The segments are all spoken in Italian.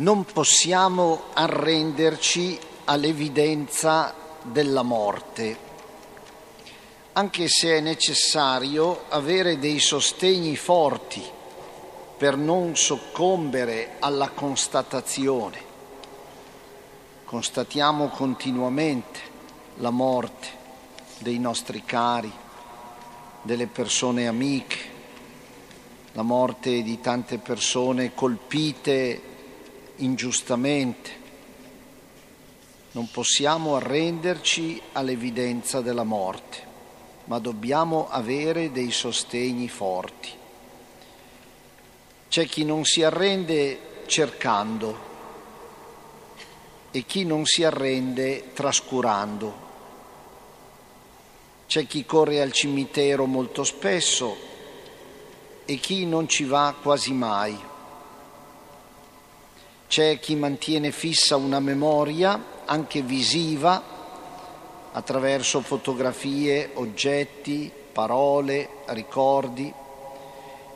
Non possiamo arrenderci all'evidenza della morte, anche se è necessario avere dei sostegni forti per non soccombere alla constatazione. Constatiamo continuamente la morte dei nostri cari, delle persone amiche, la morte di tante persone colpite ingiustamente. Non possiamo arrenderci all'evidenza della morte, ma dobbiamo avere dei sostegni forti. C'è chi non si arrende cercando e chi non si arrende trascurando. C'è chi corre al cimitero molto spesso e chi non ci va quasi mai. C'è chi mantiene fissa una memoria anche visiva attraverso fotografie, oggetti, parole, ricordi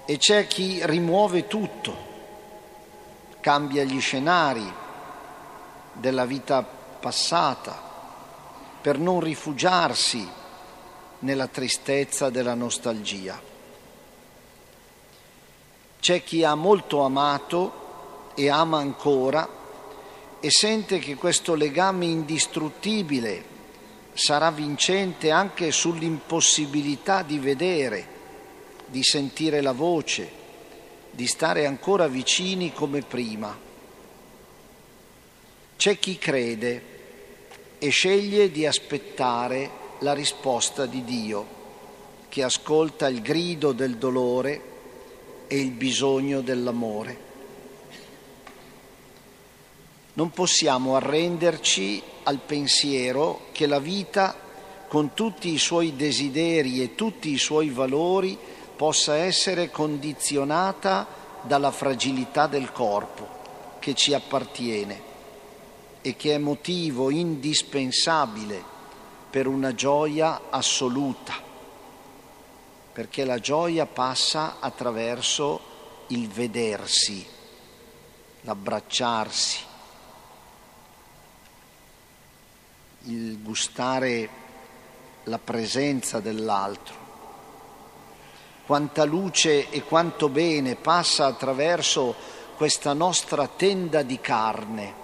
e c'è chi rimuove tutto, cambia gli scenari della vita passata per non rifugiarsi nella tristezza della nostalgia. C'è chi ha molto amato e ama ancora e sente che questo legame indistruttibile sarà vincente anche sull'impossibilità di vedere, di sentire la voce, di stare ancora vicini come prima. C'è chi crede e sceglie di aspettare la risposta di Dio, che ascolta il grido del dolore e il bisogno dell'amore. Non possiamo arrenderci al pensiero che la vita, con tutti i suoi desideri e tutti i suoi valori, possa essere condizionata dalla fragilità del corpo che ci appartiene e che è motivo indispensabile per una gioia assoluta, perché la gioia passa attraverso il vedersi, l'abbracciarsi, il gustare la presenza dell'altro. Quanta luce e quanto bene passa attraverso questa nostra tenda di carne,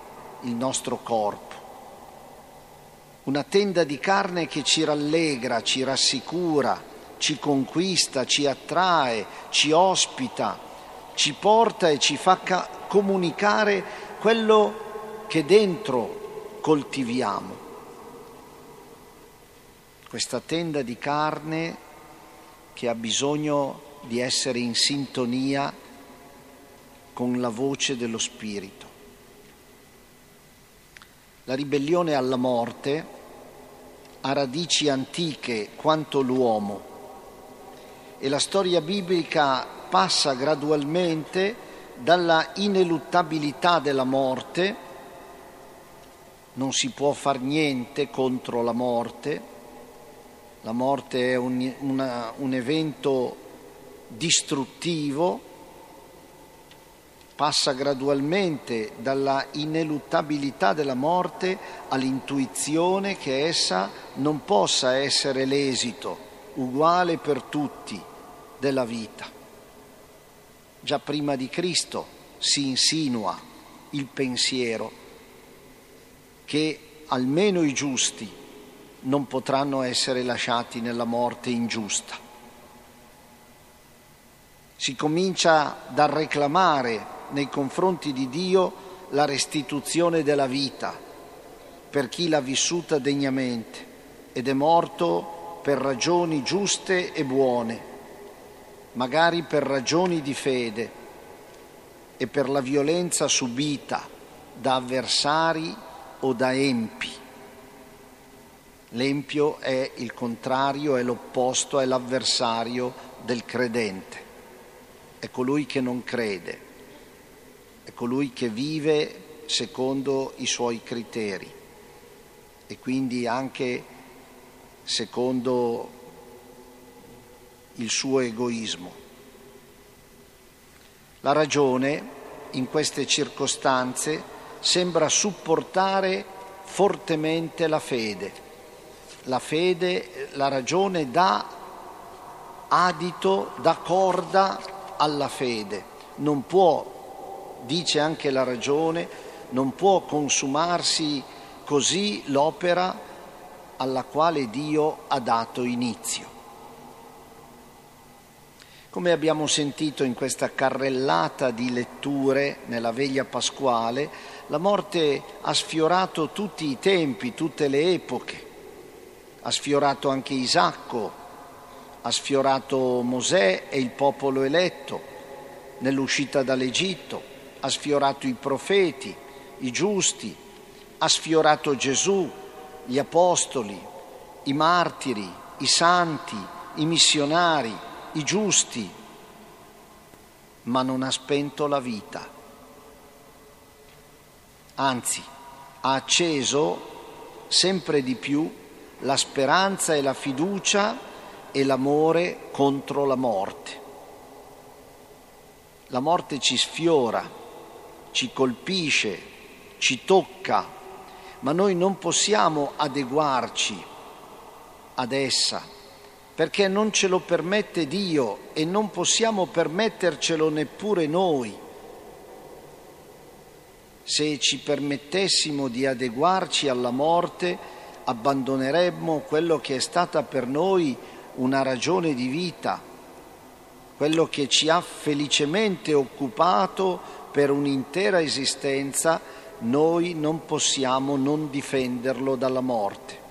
il nostro corpo. Una tenda di carne che ci rallegra, ci rassicura, ci conquista, ci attrae, ci ospita, ci porta e ci fa ca- comunicare quello che dentro coltiviamo questa tenda di carne che ha bisogno di essere in sintonia con la voce dello Spirito. La ribellione alla morte ha radici antiche quanto l'uomo e la storia biblica passa gradualmente dalla ineluttabilità della morte, non si può far niente contro la morte, la morte è un, una, un evento distruttivo, passa gradualmente dalla ineluttabilità della morte all'intuizione che essa non possa essere l'esito uguale per tutti della vita. Già prima di Cristo si insinua il pensiero che almeno i giusti non potranno essere lasciati nella morte ingiusta. Si comincia dal reclamare nei confronti di Dio la restituzione della vita per chi l'ha vissuta degnamente ed è morto per ragioni giuste e buone, magari per ragioni di fede e per la violenza subita da avversari o da empi. L'empio è il contrario, è l'opposto, è l'avversario del credente. È colui che non crede, è colui che vive secondo i suoi criteri e quindi anche secondo il suo egoismo. La ragione in queste circostanze sembra supportare fortemente la fede. La fede, la ragione dà adito, dà corda alla fede. Non può, dice anche la ragione, non può consumarsi così l'opera alla quale Dio ha dato inizio. Come abbiamo sentito in questa carrellata di letture nella veglia pasquale, la morte ha sfiorato tutti i tempi, tutte le epoche, ha sfiorato anche Isacco, ha sfiorato Mosè e il popolo eletto nell'uscita dall'Egitto, ha sfiorato i profeti, i giusti, ha sfiorato Gesù, gli apostoli, i martiri, i santi, i missionari i giusti, ma non ha spento la vita. Anzi, ha acceso sempre di più la speranza e la fiducia e l'amore contro la morte. La morte ci sfiora, ci colpisce, ci tocca, ma noi non possiamo adeguarci ad essa perché non ce lo permette Dio e non possiamo permettercelo neppure noi. Se ci permettessimo di adeguarci alla morte, abbandoneremmo quello che è stata per noi una ragione di vita, quello che ci ha felicemente occupato per un'intera esistenza, noi non possiamo non difenderlo dalla morte.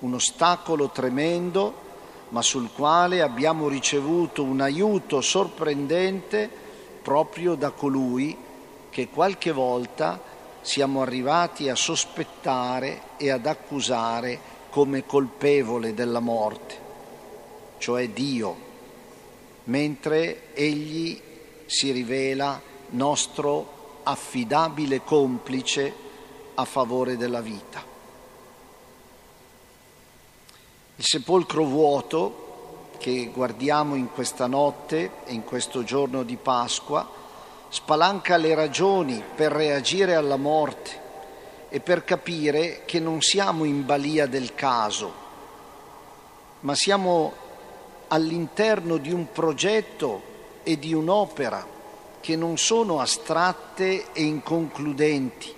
Un ostacolo tremendo ma sul quale abbiamo ricevuto un aiuto sorprendente proprio da colui che qualche volta siamo arrivati a sospettare e ad accusare come colpevole della morte, cioè Dio, mentre Egli si rivela nostro affidabile complice a favore della vita. Il sepolcro vuoto che guardiamo in questa notte e in questo giorno di Pasqua spalanca le ragioni per reagire alla morte e per capire che non siamo in balia del caso, ma siamo all'interno di un progetto e di un'opera che non sono astratte e inconcludenti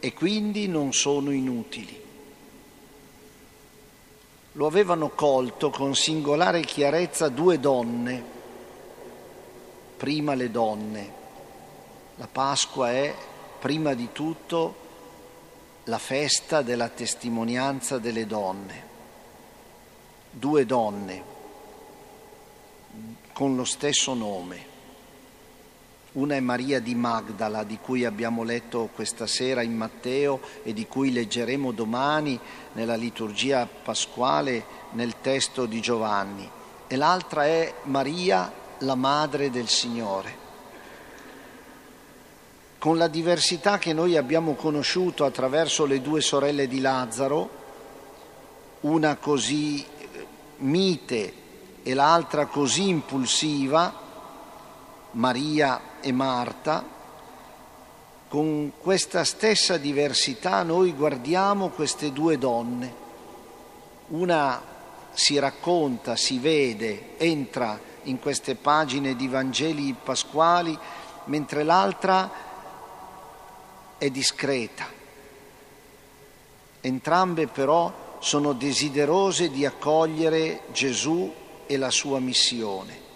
e quindi non sono inutili. Lo avevano colto con singolare chiarezza due donne, prima le donne. La Pasqua è prima di tutto la festa della testimonianza delle donne. Due donne con lo stesso nome. Una è Maria di Magdala, di cui abbiamo letto questa sera in Matteo e di cui leggeremo domani nella liturgia pasquale nel testo di Giovanni. E l'altra è Maria, la madre del Signore. Con la diversità che noi abbiamo conosciuto attraverso le due sorelle di Lazzaro, una così mite e l'altra così impulsiva, Maria e Marta, con questa stessa diversità noi guardiamo queste due donne. Una si racconta, si vede, entra in queste pagine di Vangeli pasquali, mentre l'altra è discreta. Entrambe però sono desiderose di accogliere Gesù e la sua missione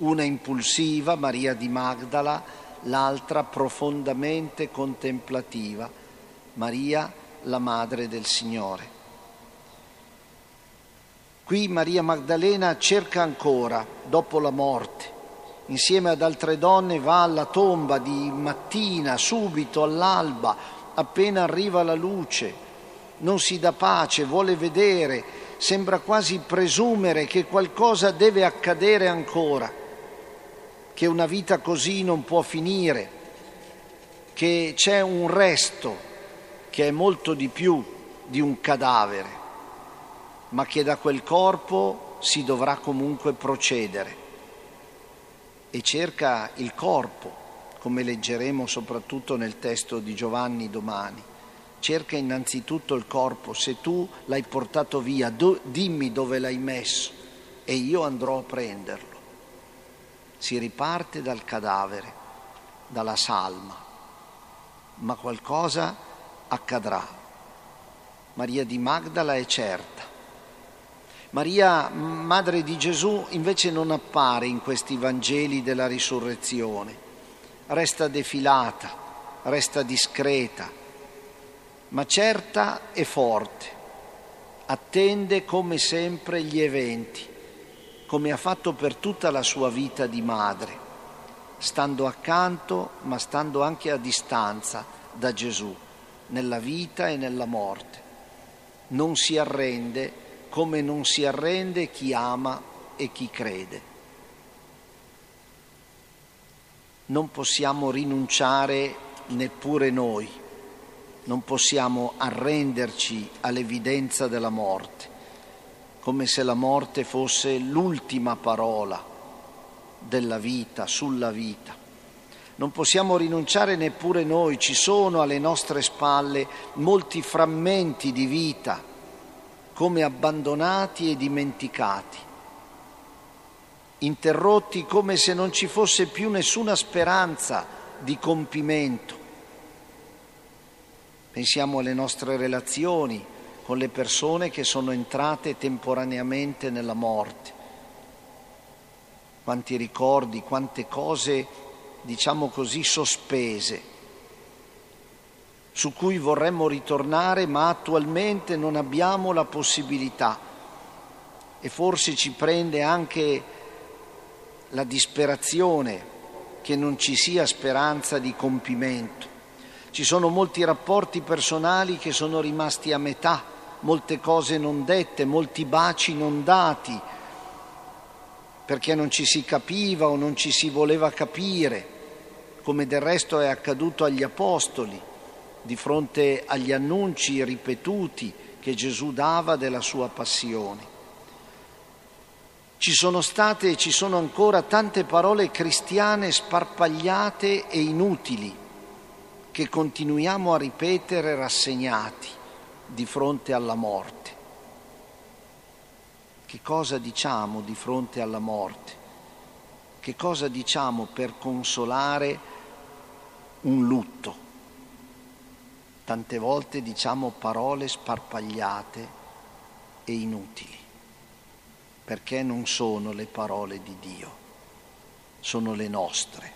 una impulsiva, Maria di Magdala, l'altra profondamente contemplativa, Maria la Madre del Signore. Qui Maria Maddalena cerca ancora, dopo la morte, insieme ad altre donne va alla tomba di mattina, subito, all'alba, appena arriva la luce, non si dà pace, vuole vedere, sembra quasi presumere che qualcosa deve accadere ancora. Che una vita così non può finire, che c'è un resto che è molto di più di un cadavere, ma che da quel corpo si dovrà comunque procedere. E cerca il corpo, come leggeremo soprattutto nel testo di Giovanni domani. Cerca innanzitutto il corpo, se tu l'hai portato via, do, dimmi dove l'hai messo e io andrò a prenderlo. Si riparte dal cadavere, dalla salma, ma qualcosa accadrà. Maria di Magdala è certa. Maria, madre di Gesù, invece non appare in questi Vangeli della risurrezione. Resta defilata, resta discreta, ma certa e forte. Attende come sempre gli eventi come ha fatto per tutta la sua vita di madre, stando accanto ma stando anche a distanza da Gesù, nella vita e nella morte. Non si arrende come non si arrende chi ama e chi crede. Non possiamo rinunciare neppure noi, non possiamo arrenderci all'evidenza della morte come se la morte fosse l'ultima parola della vita, sulla vita. Non possiamo rinunciare neppure noi, ci sono alle nostre spalle molti frammenti di vita, come abbandonati e dimenticati, interrotti come se non ci fosse più nessuna speranza di compimento. Pensiamo alle nostre relazioni, con le persone che sono entrate temporaneamente nella morte. Quanti ricordi, quante cose, diciamo così, sospese, su cui vorremmo ritornare, ma attualmente non abbiamo la possibilità. E forse ci prende anche la disperazione che non ci sia speranza di compimento. Ci sono molti rapporti personali che sono rimasti a metà molte cose non dette, molti baci non dati, perché non ci si capiva o non ci si voleva capire, come del resto è accaduto agli Apostoli, di fronte agli annunci ripetuti che Gesù dava della sua passione. Ci sono state e ci sono ancora tante parole cristiane sparpagliate e inutili che continuiamo a ripetere rassegnati di fronte alla morte. Che cosa diciamo di fronte alla morte? Che cosa diciamo per consolare un lutto? Tante volte diciamo parole sparpagliate e inutili, perché non sono le parole di Dio, sono le nostre.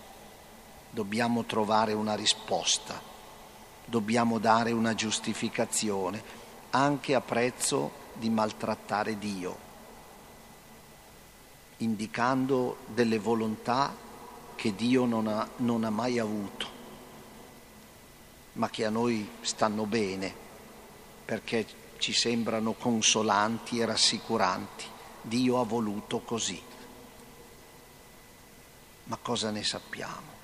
Dobbiamo trovare una risposta dobbiamo dare una giustificazione, anche a prezzo di maltrattare Dio, indicando delle volontà che Dio non ha, non ha mai avuto, ma che a noi stanno bene, perché ci sembrano consolanti e rassicuranti. Dio ha voluto così. Ma cosa ne sappiamo?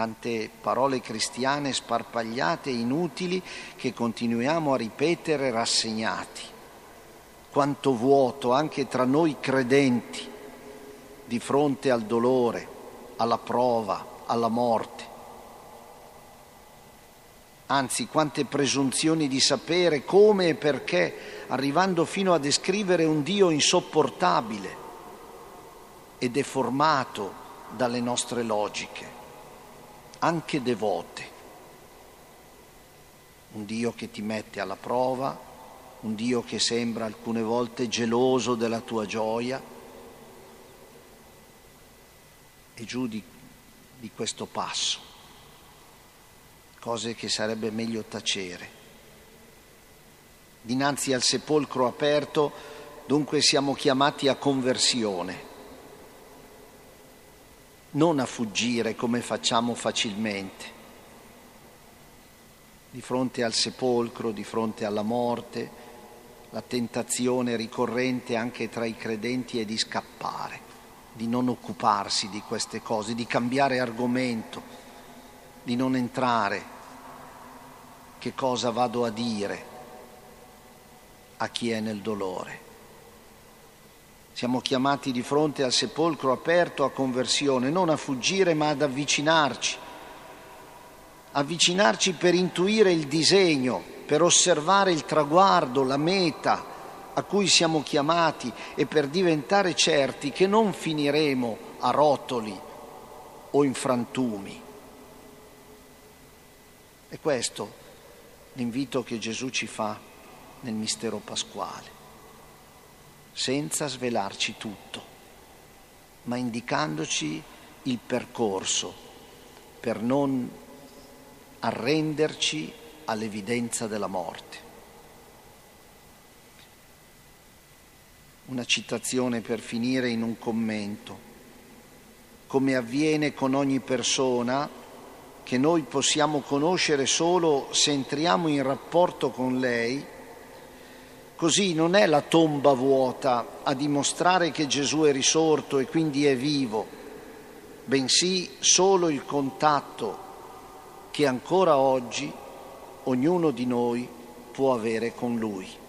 tante parole cristiane sparpagliate e inutili che continuiamo a ripetere rassegnati. Quanto vuoto anche tra noi credenti di fronte al dolore, alla prova, alla morte. Anzi, quante presunzioni di sapere come e perché, arrivando fino a descrivere un Dio insopportabile e deformato dalle nostre logiche anche devote. Un Dio che ti mette alla prova, un Dio che sembra alcune volte geloso della tua gioia e giù di, questo passo, cose che sarebbe meglio tacere. Dinanzi al sepolcro aperto, dunque siamo chiamati a conversione non a fuggire come facciamo facilmente. Di fronte al sepolcro, di fronte alla morte, la tentazione ricorrente anche tra i credenti è di scappare, di non occuparsi di queste cose, di cambiare argomento, di non entrare. Che cosa vado a dire a chi è nel dolore? Siamo chiamati di fronte al sepolcro aperto a conversione, non a fuggire ma ad avvicinarci. Avvicinarci per intuire il disegno, per osservare il traguardo, la meta a cui siamo chiamati e per diventare certi che non finiremo a rotoli o in frantumi. È questo l'invito che Gesù ci fa nel mistero pasquale senza svelarci tutto, ma indicandoci il percorso per non arrenderci all'evidenza della morte. Una citazione per finire in un commento. Come avviene con ogni persona, che noi possiamo conoscere solo se entriamo in rapporto con lei, Così non è la tomba vuota a dimostrare che Gesù è risorto e quindi è vivo, bensì solo il contatto che ancora oggi ognuno di noi può avere con Lui.